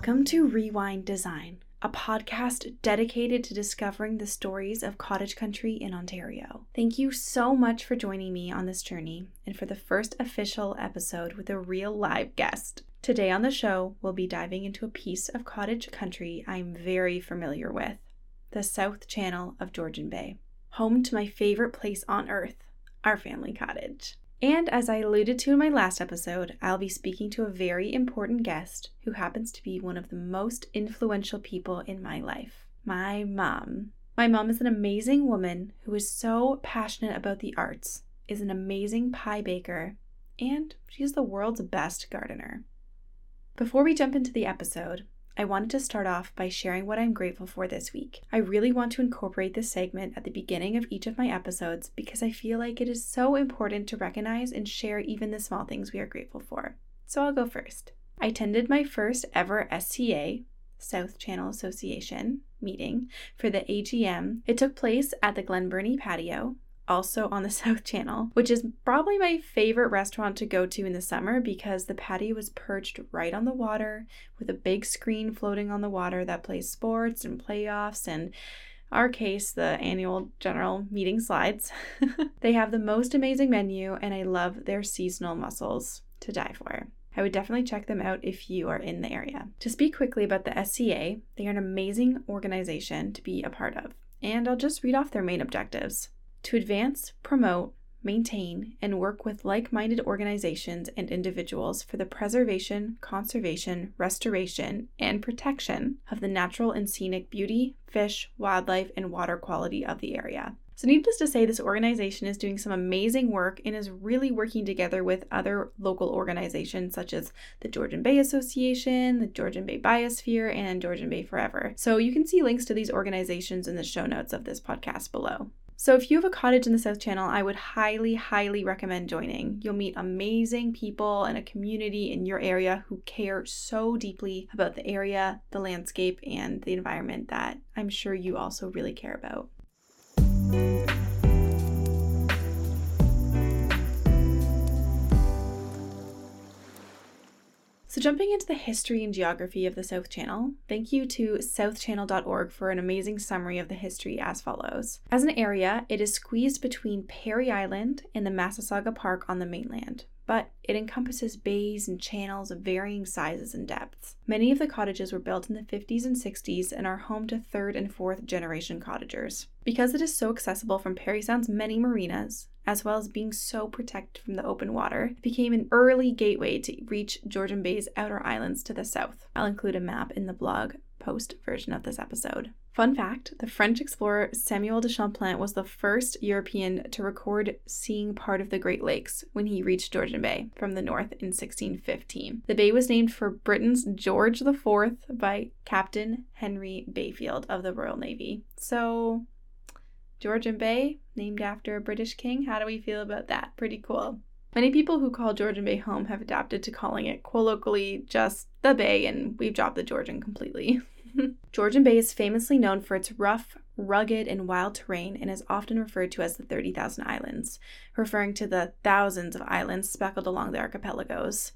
Welcome to Rewind Design, a podcast dedicated to discovering the stories of cottage country in Ontario. Thank you so much for joining me on this journey and for the first official episode with a real live guest. Today on the show, we'll be diving into a piece of cottage country I'm very familiar with the South Channel of Georgian Bay, home to my favorite place on earth, our family cottage. And as I alluded to in my last episode, I'll be speaking to a very important guest who happens to be one of the most influential people in my life my mom. My mom is an amazing woman who is so passionate about the arts, is an amazing pie baker, and she's the world's best gardener. Before we jump into the episode, I wanted to start off by sharing what I'm grateful for this week. I really want to incorporate this segment at the beginning of each of my episodes because I feel like it is so important to recognize and share even the small things we are grateful for. So I'll go first. I attended my first ever SCA, South Channel Association, meeting for the AGM. It took place at the Glen Burnie patio also on the South Channel, which is probably my favorite restaurant to go to in the summer because the patio was perched right on the water with a big screen floating on the water that plays sports and playoffs and our case, the annual general meeting slides. they have the most amazing menu, and I love their seasonal mussels to die for. I would definitely check them out if you are in the area. To speak quickly about the SCA, they are an amazing organization to be a part of, and I'll just read off their main objectives to advance, promote, maintain, and work with like minded organizations and individuals for the preservation, conservation, restoration, and protection of the natural and scenic beauty, fish, wildlife, and water quality of the area. So, needless to say, this organization is doing some amazing work and is really working together with other local organizations such as the Georgian Bay Association, the Georgian Bay Biosphere, and Georgian Bay Forever. So, you can see links to these organizations in the show notes of this podcast below. So, if you have a cottage in the South Channel, I would highly, highly recommend joining. You'll meet amazing people and a community in your area who care so deeply about the area, the landscape, and the environment that I'm sure you also really care about. Jumping into the history and geography of the South Channel, thank you to southchannel.org for an amazing summary of the history as follows. As an area, it is squeezed between Parry Island and the Massasauga Park on the mainland, but it encompasses bays and channels of varying sizes and depths. Many of the cottages were built in the 50s and 60s and are home to third and fourth generation cottagers. Because it is so accessible from Parry Sound's many marinas, as well as being so protected from the open water, it became an early gateway to reach Georgian Bay's outer islands to the south. I'll include a map in the blog post version of this episode. Fun fact the French explorer Samuel de Champlain was the first European to record seeing part of the Great Lakes when he reached Georgian Bay from the north in 1615. The bay was named for Britain's George IV by Captain Henry Bayfield of the Royal Navy. So, Georgian Bay, named after a British king. How do we feel about that? Pretty cool. Many people who call Georgian Bay home have adapted to calling it colloquially just the Bay, and we've dropped the Georgian completely. Georgian Bay is famously known for its rough, rugged, and wild terrain and is often referred to as the 30,000 Islands, referring to the thousands of islands speckled along the archipelagos.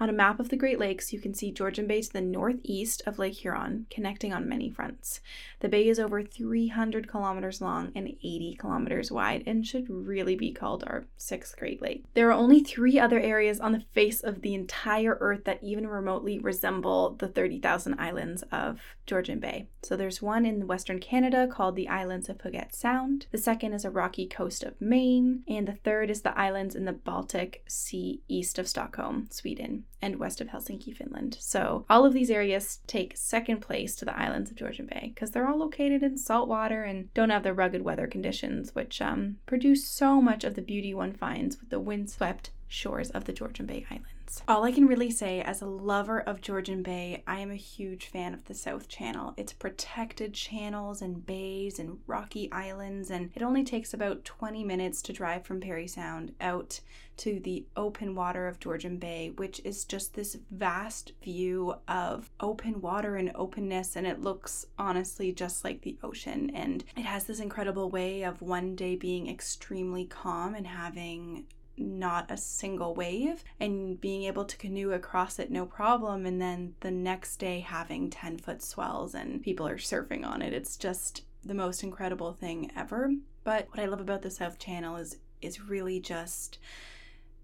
On a map of the Great Lakes, you can see Georgian Bay to the northeast of Lake Huron, connecting on many fronts. The bay is over 300 kilometers long and 80 kilometers wide and should really be called our sixth Great Lake. There are only three other areas on the face of the entire Earth that even remotely resemble the 30,000 islands of Georgian Bay. So there's one in Western Canada called the Islands of Puget Sound, the second is a rocky coast of Maine, and the third is the islands in the Baltic Sea east of Stockholm, Sweden and west of Helsinki, Finland. So all of these areas take second place to the islands of Georgian Bay because they're all located in salt water and don't have the rugged weather conditions, which um, produce so much of the beauty one finds with the windswept shores of the Georgian Bay Islands. All I can really say as a lover of Georgian Bay, I am a huge fan of the South Channel. It's protected channels and bays and rocky islands, and it only takes about 20 minutes to drive from Parry Sound out to the open water of Georgian Bay, which is just this vast view of open water and openness, and it looks honestly just like the ocean. And it has this incredible way of one day being extremely calm and having not a single wave and being able to canoe across it no problem and then the next day having 10 foot swells and people are surfing on it it's just the most incredible thing ever but what i love about the south channel is is really just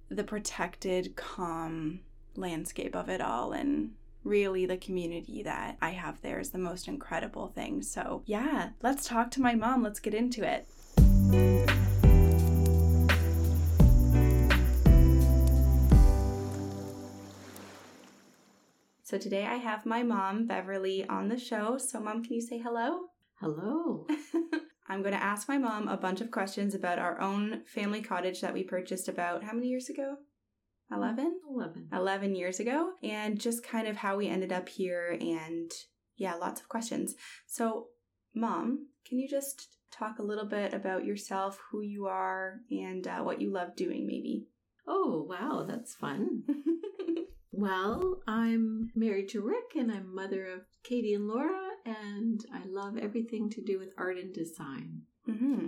the protected calm landscape of it all and really the community that I have there is the most incredible thing. So, yeah, let's talk to my mom. Let's get into it. So, today I have my mom, Beverly, on the show. So, mom, can you say hello? Hello. I'm going to ask my mom a bunch of questions about our own family cottage that we purchased about how many years ago? 11? 11. 11 years ago, and just kind of how we ended up here, and yeah, lots of questions. So, mom, can you just talk a little bit about yourself, who you are, and uh, what you love doing, maybe? Oh, wow, that's fun. well, I'm married to Rick, and I'm mother of Katy and Laura, and I love everything to do with art and design. Mm-hmm.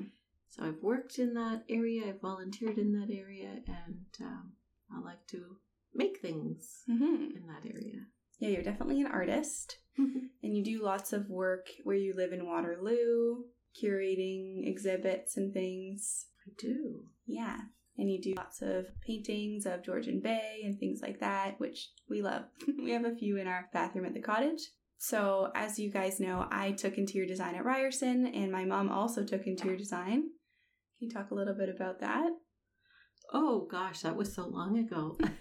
So I've worked in that area, I've volunteered in that area, and um, I like to make things Mm-hmm. in that area. Yeah, you're definitely an artist, and you do lots of work where you live in Waterloo, curating exhibits and things. I do. Yeah. And you do lots of paintings of Georgian Bay and things like that, which we love. we have a few in our bathroom at the cottage. So, as you guys know, I took interior design at Ryerson, and my mom also took interior design. Can you talk a little bit about that? Oh gosh, that was so long ago.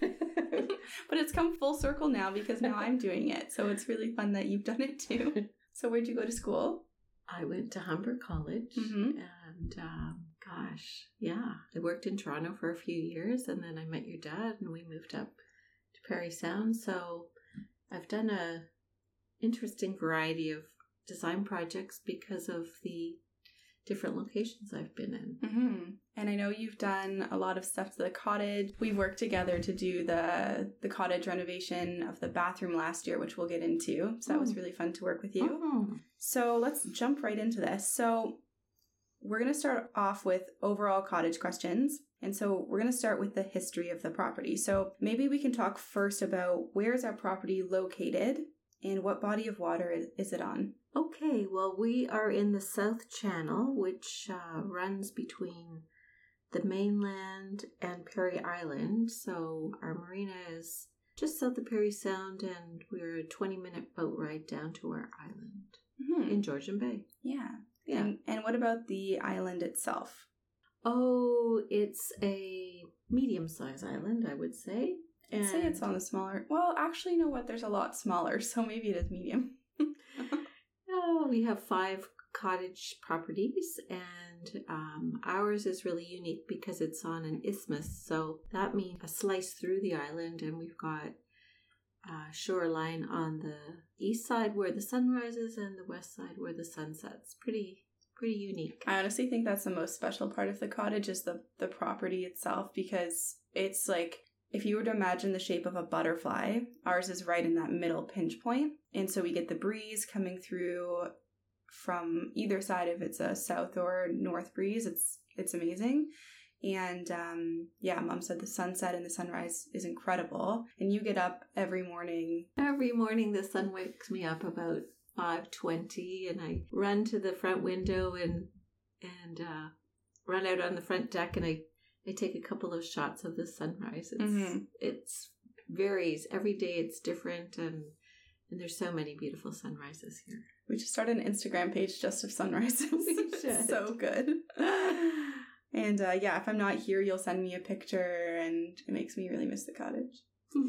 but it's come full circle now because now I'm doing it. So, it's really fun that you've done it too. So, where'd you go to school? I went to Humber College Mhm. and um, gosh, yeah, I worked in Toronto for a few years and then I met your dad and we moved up to Parry Sound. So I've done a interesting variety of design projects because of the different locations I've been in. Mm-hmm. And I know you've done a lot of stuff to the cottage. We worked together to do the the cottage renovation of the bathroom last year, which we'll get into. So that was Oh. really fun to work with you. Oh, So let's jump right into this. So we're going to start off with overall cottage questions. And so we're going to start with the history of the property. So maybe we can talk first about where is our property located and what body of water is- is it on? Okay, well, we are in the South Channel, which uh, runs between the mainland and Parry Island. So our marina is just south of Parry Sound, and we're a 20 minute boat ride down to our island Mhm. in Georgian Bay. Yeah. Yeah. And, and what about the island itself? Oh, it's a medium sized island, I would say. I'd say it's on the smaller. Well, actually, you know what? There's a lot smaller, so maybe it is medium. Oh, we have five cottage properties, and um, ours is really unique because it's on an isthmus. So that means a slice through the island, and we've got uh, shoreline on the east side where the sun rises, and the west side where the sun sets. Pretty, pretty unique. I honestly think that's the most special part of the cottage is the the property itself because it's like if you were to imagine the shape of a butterfly, ours is right in that middle pinch point, and so we get the breeze coming through from either side if it's a south or north breeze. It's it's amazing. And um, yeah, mom said the sunset and the sunrise is incredible. And you get up every morning Every morning, the sun wakes me up about five twenty, and I run to the front window and and uh, run out on the front deck, and I I take a couple of shots of the sunrise. It's Mhm. it's varies every day. It's different, and and there's so many beautiful sunrises here. We should start an Instagram page just of sunrises. We It's should. so good. and uh, yeah, if I'm not here, you'll send me a picture, and it makes me really miss the cottage. Hmm.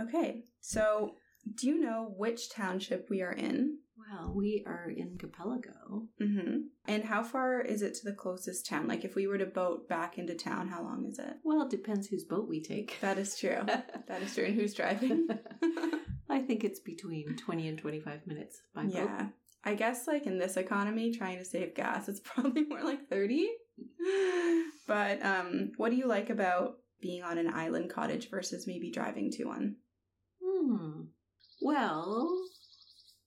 okay, so do you know which township we are in? Well, we are in Archipelago. Mm-hmm. And how far is it to the closest town? Like, if we were to boat back into town, how long is it? Well, it depends whose boat we take. That is true. that is true. And who's driving? I think it's between twenty and twenty five minutes by boat. yeah. I guess, like, in this economy, trying to save gas, it's probably more like 30. but um, what do you like about being on an island cottage versus maybe driving to one? Hmm. Well,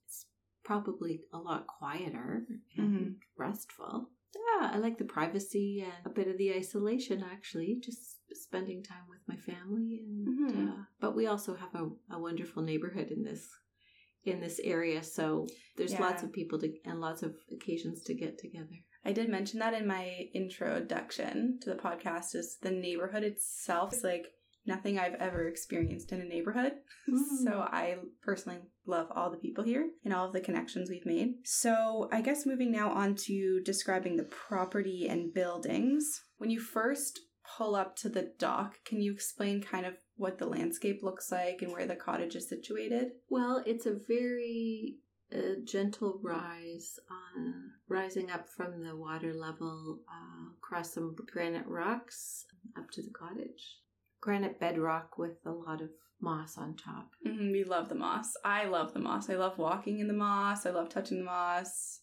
it's probably a lot quieter and restful. Yeah, I like the privacy and a bit of the isolation actually, just spending time with my family and Mhm. uh, but we also have a, a wonderful neighborhood in this in this area, so there's Yeah. lots of people to and lots of occasions to get together. I did mention that in my introduction to the podcast is the neighborhood itself is like nothing I've ever experienced in a neighborhood. Mm. So I personally love all the people here and all of the connections we've made. So I guess moving now on to describing the property and buildings. When you first pull up to the dock, can you explain kind of what the landscape looks like and where the cottage is situated? Well, it's a very uh, gentle rise, uh, rising up from the water level uh, across some granite rocks up to the cottage. Granite bedrock with a lot of moss on top. Mhm, we love the moss. I love the moss. I love walking in the moss. I love touching the moss.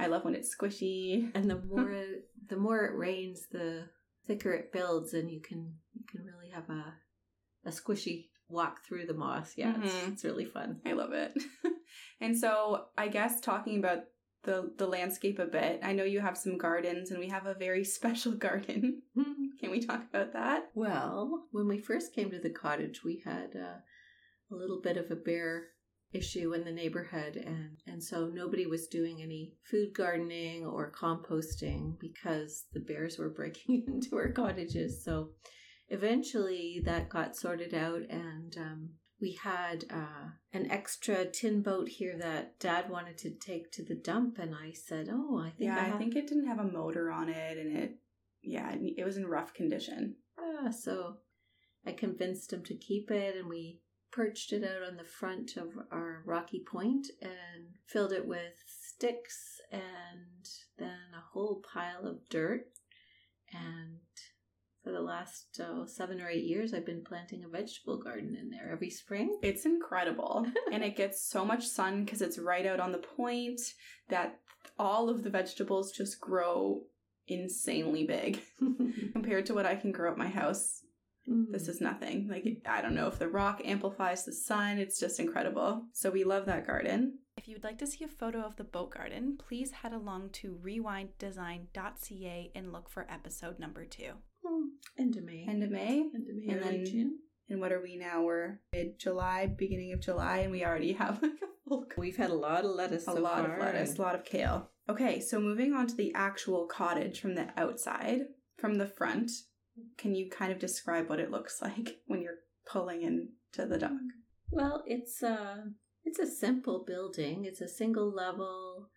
I love when it's squishy. And the more it, the more it rains, the thicker it builds, and you can you can really have a a squishy walk through the moss. Yeah, it's, Mhm. it's really fun. I love it. and so I guess talking about the the landscape a bit, I know you have some gardens and we have a very special garden. Can we talk about that? Well, when we first came to the cottage, we had uh, a little bit of a bear issue in the neighborhood, and, and so nobody was doing any food gardening or composting because the bears were breaking into our cottages. So eventually that got sorted out, and um, we had uh, an extra tin boat here that Dad wanted to take to the dump, and I said, "Oh, I think yeah, I, I think it didn't have a motor on it and it yeah, it was in rough condition. Yeah, so I convinced him to keep it, and we perched it out on the front of our rocky point and filled it with sticks and then a whole pile of dirt. And for the last oh, seven or eight years, I've been planting a vegetable garden in there every spring. It's incredible. and it gets so much sun because it's right out on the point that all of the vegetables just grow insanely big compared to what I can grow at my house. Mm. This is nothing. Like, I don't know if the rock amplifies the sun. It's just incredible. So, we love that garden. If you would like to see a photo of the boat garden, please head along to rewinddesign.ca and look for episode number two. End of May. End of May. End of May, and then- June. And what are we now? We're mid July, beginning of July, and we already have like a full We've had a lot of lettuce a so lot far, of lettuce, a lot of kale. Okay, so moving on to the actual cottage from the outside, from the front, can you kind of describe what it looks like when you're pulling into the dock? Well, it's a it's a simple building. It's a single level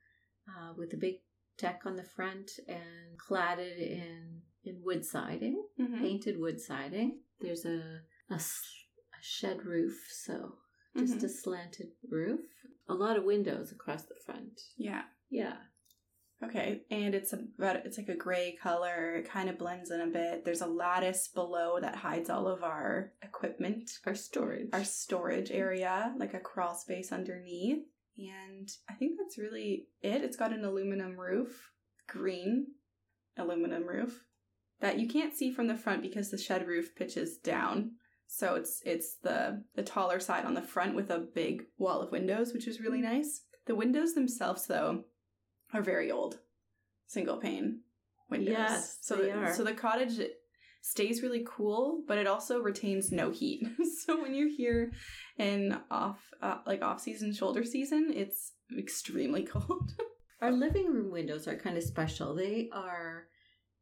uh, with a big deck on the front and cladded in in wood siding, Mm-hmm. painted wood siding. There's a a shed roof, so just a slanted roof. A lot of windows across the front. Yeah. Yeah. Okay, and it's about it's like a gray color. It kind of blends in a bit. There's a lattice below that hides all of our equipment, Our storage. our storage area, like a crawl space underneath. And I think that's really it. It's got an aluminum roof, green aluminum roof that you can't see from the front because the shed roof pitches down. So it's it's the the taller side on the front with a big wall of windows, which is really nice. The windows themselves though are very old. Single pane windows. Yes, so they the, are. so the cottage stays really cool, but it also retains no heat. so when you're here in off uh, like off season, shoulder season, it's extremely cold. Our living room windows are kind of special. They are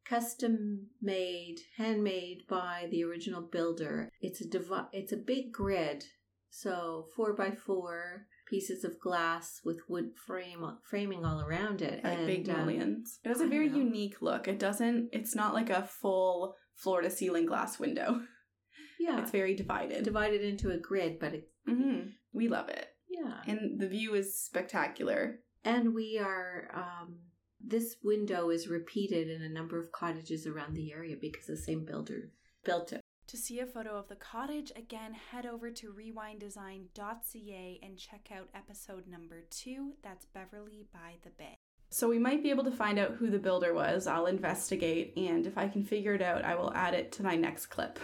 custom made, handmade by the original builder. It's a devi- it's a big grid, so four by four pieces of glass with wood frame framing all around it, like big um. It has a very unique look. It doesn't. It's not like a full floor to ceiling glass window. yeah, It's very divided. divided into a grid, but it, hmm We love it, yeah, and the view is spectacular. and we are. Um, this window is repeated in a number of cottages around the area because the same builder built it. To see a photo of the cottage, again, head over to rewinddesign.ca and check out episode number two. That's Beverly by the Bay. So we might be able to find out who the builder was. I'll investigate, and if I can figure it out, I will add it to my next clip.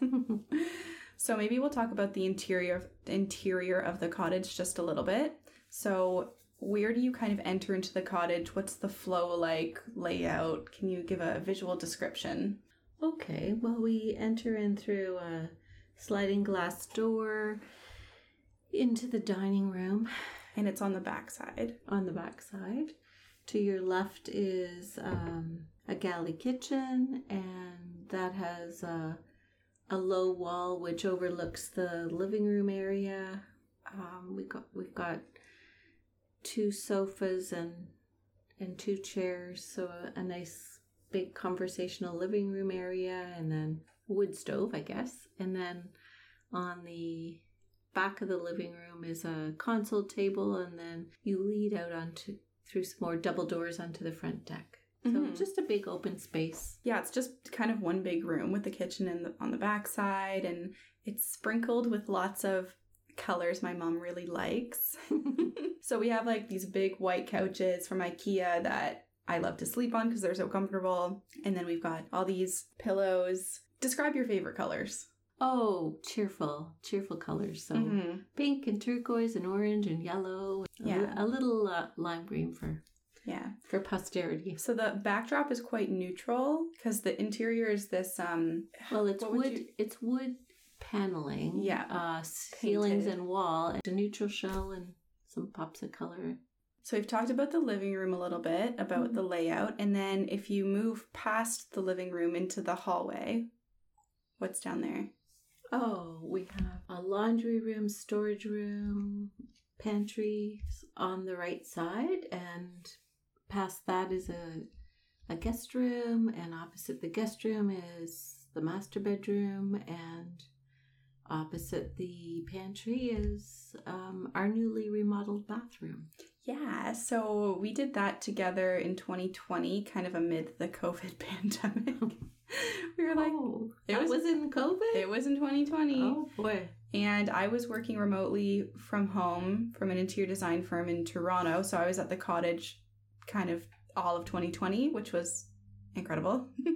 so maybe we'll talk about the interior interior of the cottage just a little bit. So where do you kind of enter into the cottage? What's the flow like, layout? Can you give a visual description? Okay, well, we enter in through a sliding glass door into the dining room And it's on the back side. on the back side. To your left is um, a galley kitchen, and that has a, a low wall which overlooks the living room area. Um, we got we've got two sofas and and two chairs, so a, a nice big conversational living room area, and then wood stove, I guess, and then on the back of the living room is a console table, and then you lead out onto through some more double doors onto the front deck. So Mhm. just a big open space. Yeah, it's just kind of one big room with the kitchen in the, on the back side, and it's sprinkled with lots of colors my mom really likes. so we have like these big white couches from IKEA that I love to sleep on because they're so comfortable. And then we've got all these pillows. Describe your favorite colors. Oh, cheerful, cheerful colors. So Mhm. pink and turquoise and orange and yellow. A Yeah. a, little uh, lime green for Yeah. for posterity. So the backdrop is quite neutral because the interior is this um Well, it's wood. you- It's wood paneling. Yeah. uh, ceilings and wall, and a neutral shell and some pops of color. So we've talked about the living room a little bit, about Mhm. the layout, and then if you move past the living room into the hallway, what's down there? Oh, we have a laundry room, storage room, pantry on the right side, and past that is a a guest room, and opposite the guest room is the master bedroom, and opposite the pantry is um, our newly remodeled bathroom. Yeah, so we did that together in 2020, kind of amid the COVID pandemic. we were like, oh, it was- was, in COVID. it was in 2020. oh boy. And I was working remotely from home from an interior design firm in Toronto. So I was at the cottage kind of all of 2020, which was incredible.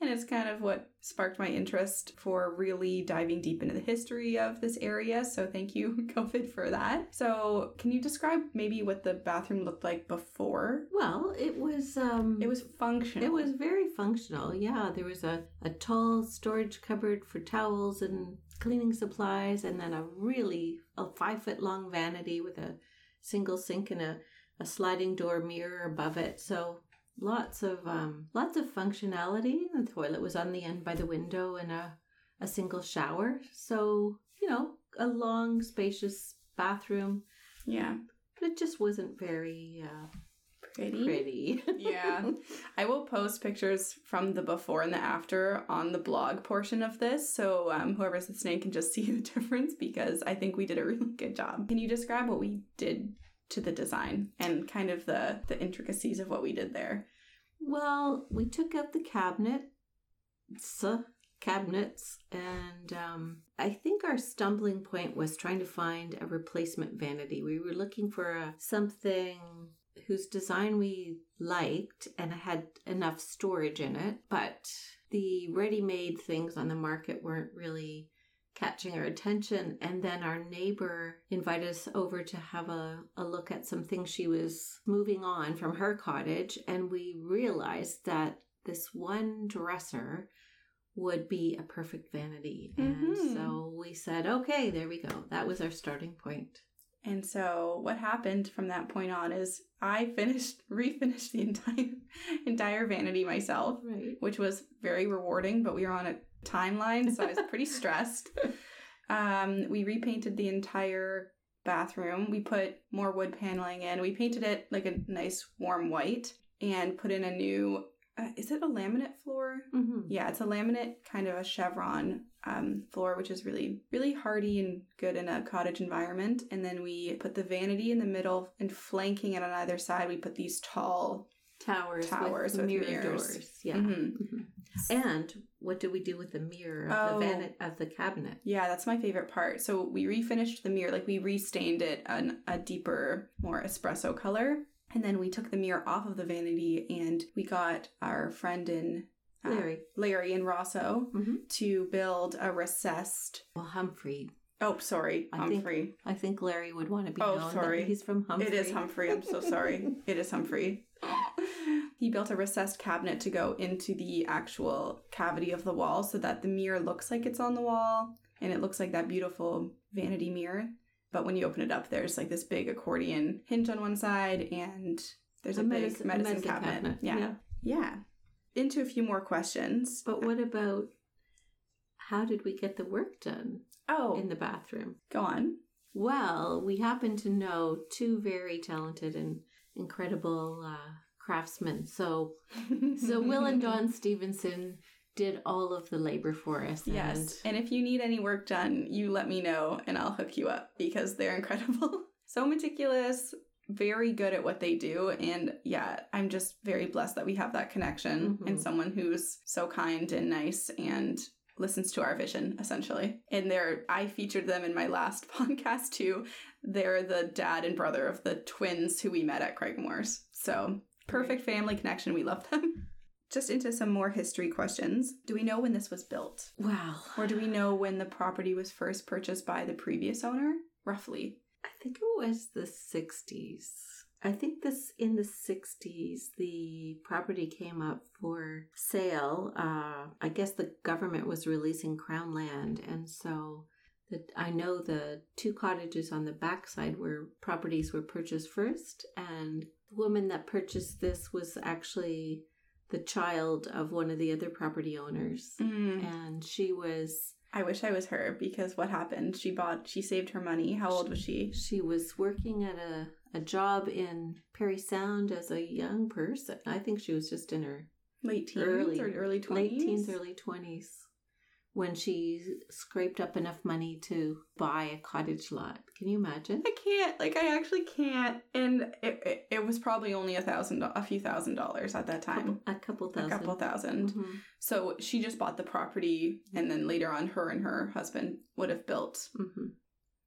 and it's kind of what sparked my interest for really diving deep into the history of this area. So thank you, COVID, for that. So can you describe maybe what the bathroom looked like before? Well, it was. Um, It was functional. It was very functional. Yeah, there was a, a tall storage cupboard for towels and cleaning supplies, and then a really a five foot long vanity with a single sink and a, a sliding door mirror above it. So lots of um, lots of functionality. The toilet was on the end by the window, and a a single shower. So you know, a long, spacious bathroom. yeah, But it just wasn't very uh, pretty. pretty. Yeah. I will post pictures from the before and the after on the blog portion of this, so um, whoever's listening can just see the difference because I think we did a really good job. Can you describe what we did to the design and kind of the the intricacies of what we did there? Well, we took out the cabinet, so cabinets, and um, I think our stumbling point was trying to find a replacement vanity. We were looking for a, something whose design we liked and had enough storage in it, but the ready-made things on the market weren't really catching our attention and then our neighbor invited us over to have a, a look at some things she was moving on from her cottage and we realized that this one dresser would be a perfect vanity and Mhm. so we said okay there we go that was our starting point. point And so what happened from that point on is I finished refinished the entire entire vanity myself. right which was very rewarding, but we were on a timeline, so I was pretty stressed. Um, we repainted the entire bathroom. We put more wood paneling in. We painted it like a nice warm white and put in a new. Uh, is it a laminate floor? mm-hmm. Yeah, it's a laminate kind of a chevron um, floor, which is really, really hardy and good in a cottage environment. And then we put the vanity in the middle and flanking it on either side, we put these tall. Towers, Towers with, with mirror mirrors. doors yeah Mhm. Mhm. and what did we do with the mirror of Oh. the van- of the cabinet Yeah, that's my favorite part. So we refinished the mirror, like we restained it an, a deeper, more espresso color. And then we took the mirror off of the vanity and we got our friend in uh, larry Larry and Rosso Mhm. to build a recessed. well humphrey Oh, sorry, I think- Humphrey. I think Larry would want to be Oh, known sorry. he's from Humphrey. It is Humphrey. I'm so sorry. it is Humphrey. He built a recessed cabinet to go into the actual cavity of the wall so that the mirror looks like it's on the wall and it looks like that beautiful vanity mirror. But when you open it up, there's like this big accordion hinge on one side and there's a, big medicine, medicine cabinet. Yeah. yeah. Into a few more questions. But what about how did we get the work done Oh, in the bathroom? go on. Well, we happen to know two very talented and incredible uh, craftsmen. So, so Will and Dawn Stevenson did all of the labor for us. Yes. And if you need any work done, you let me know and I'll hook you up because they're incredible. so meticulous, very good at what they do. And yeah, I'm just very blessed that we have that connection and Mhm. someone who's so kind and nice and listens to our vision essentially. And they're I featured them in my last podcast too. They're the dad and brother of the twins who we met at Craig Moore's. So perfect family connection. We love them. Just into some more history questions. Do we know when this was built? Wow. Or do we know when the property was first purchased by the previous owner? Roughly. I think it was the 60s. I think this in the 60s, the property came up for sale. Uh, I guess the government was releasing crown land, and so the, I know the two cottages on the backside were properties were purchased first, and the woman that purchased this was actually the child of one of the other property owners, Mm. and she was I wish I was her because what happened? She bought, she saved her money. How old was she? She was working at a, a job in Parry Sound as a young person. I think she was just in her Late teens Early- or early 20s? late teens, early 20s when she scraped up enough money to buy a cottage lot. Can you imagine? I can't. Like, I actually can't. And it, it, it was probably only a thousand, a few thousand dollars at that time. A couple A thousand. couple thousand. Mhm, So she just bought the property, and then later on, her and her husband would have built mhm.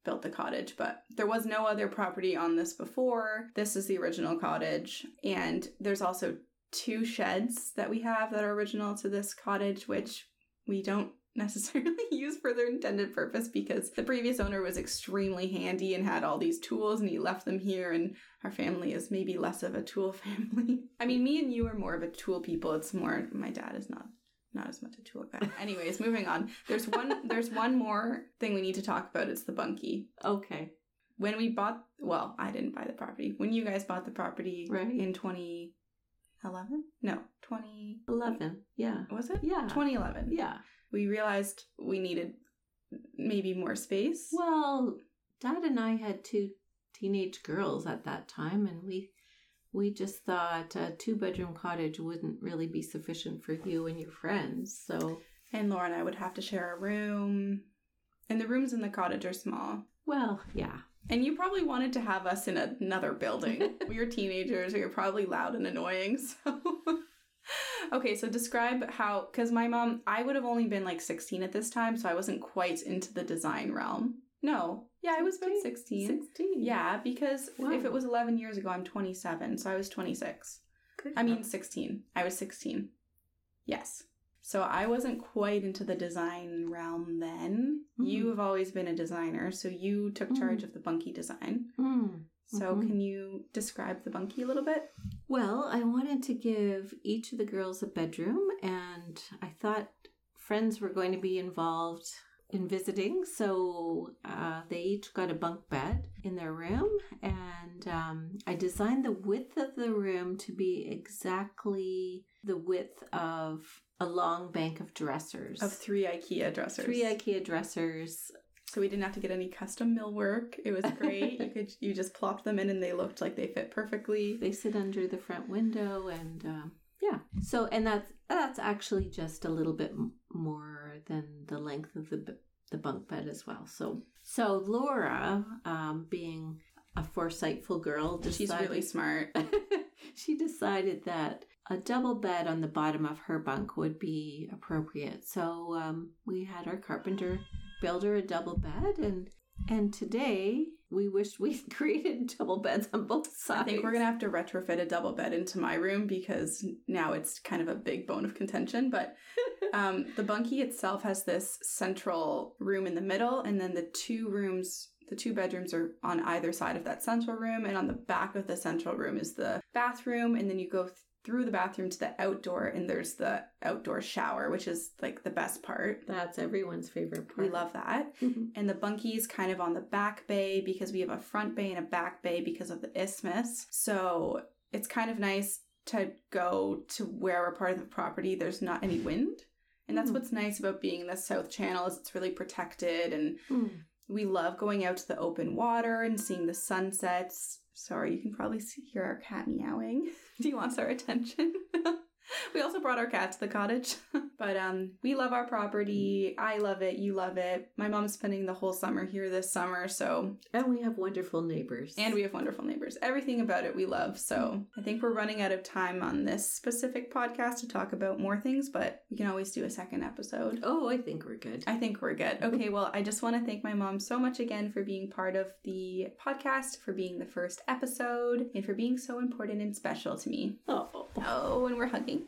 built the cottage, but there was no other property on this before. This is the original cottage, and there's also two sheds that we have that are original to this cottage, which we don't necessarily use for their intended purpose because the previous owner was extremely handy and had all these tools and he left them here and our family is maybe less of a tool family. I mean, me and you are more of a tool people. It's more my dad is not not as much a tool guy. Anyways, moving on. There's one there's one more thing we need to talk about. It's the bunkie. Okay. When we bought well, I didn't buy the property. When you guys bought the property Right. in 2011? No, 20 11. Yeah. was it? Yeah. 2011. Yeah. We realized we needed maybe more space. Well, Dad and I had two teenage girls at that time, and we we just thought a two bedroom cottage wouldn't really be sufficient for you and your friends. So, And Laura and I would have to share a room. And the rooms in the cottage are small. well, yeah, And you probably wanted to have us in another building. we were teenagers. We were probably loud and annoying. So, okay, so describe how, because my mom, I would have only been like 16 at this time, so I wasn't quite into the design realm. No, yeah, I was about 16. sixteen. Yeah, because Wow. if it was 11 years ago, I'm 27, so I was 26. Good I mean, 16. I was 16. Yes. So I wasn't quite into the design realm then. You Mhm. have always been a designer, so you took charge of the bunkie design. Mm. So Mhm. can you describe the bunkie a little bit? Well, I wanted to give each of the girls a bedroom, and I thought friends were going to be involved in visiting, so uh, they each got a bunk bed in their room, and um, I designed the width of the room to be exactly the width of a long bank of dressers. Of three IKEA dressers. Three IKEA dressers. So we didn't have to get any custom millwork. It was great. you could you just plopped them in and they looked like they fit perfectly. They sit under the front window, and um, yeah. So, and that's that's actually just a little bit more than the length of the the bunk bed as well. So, so Laura, um, being a foresightful girl, She's really smart. she decided that a double bed on the bottom of her bunk would be appropriate. So um, we had our carpenter build her a double bed, and and today we wish we created double beds on both sides. I think we're gonna have to retrofit a double bed into my room because now it's kind of a big bone of contention. But um, the bunkie itself has this central room in the middle, and then the two rooms, the two bedrooms are on either side of that central room, and on the back of the central room is the bathroom, and then you go through the bathroom to the outdoor, and there's the outdoor shower, which is like the best part. That's everyone's favorite part. We love that. and the bunkie's kind of on the back bay because we have a front bay and a back bay because of the isthmus. So it's kind of nice to go to wherever part of the property there's not any wind. And that's Mm. what's nice about being in the South Channel is it's really protected and Mm. we love going out to the open water and seeing the sunsets. Sorry, you can probably see, hear our cat meowing. he wants our attention. we also brought our cat to the cottage. but um we love our property. I love it. You love it. My mom's spending the whole summer here this summer, so And we have wonderful neighbors. and we have wonderful neighbors. Everything about it we love. So I think we're running out of time on this specific podcast to talk about more things, but we can always do a second episode. Oh, I think we're good. I think we're good. Okay, well, I just want to thank my mom so much again for being part of the podcast, for being the first episode, and for being so important and special to me. Oh. Oh, and we're hugging.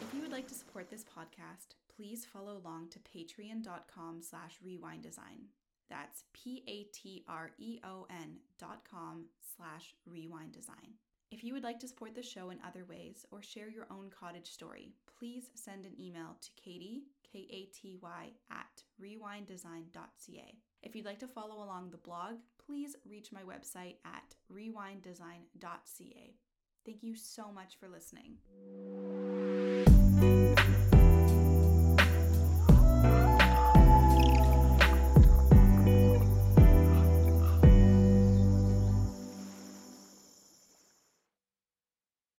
If you would like to support this podcast, please follow along to patreon.com slash rewind design. That's P-A-T-R-E-O-N dot com slash rewind design. If you would like to support the show in other ways or share your own cottage story, please send an email to Katy, K-A-T-Y, at rewinddesign.ca. If you'd like to follow along the blog, please reach my website at rewinddesign.ca. Thank you so much for listening.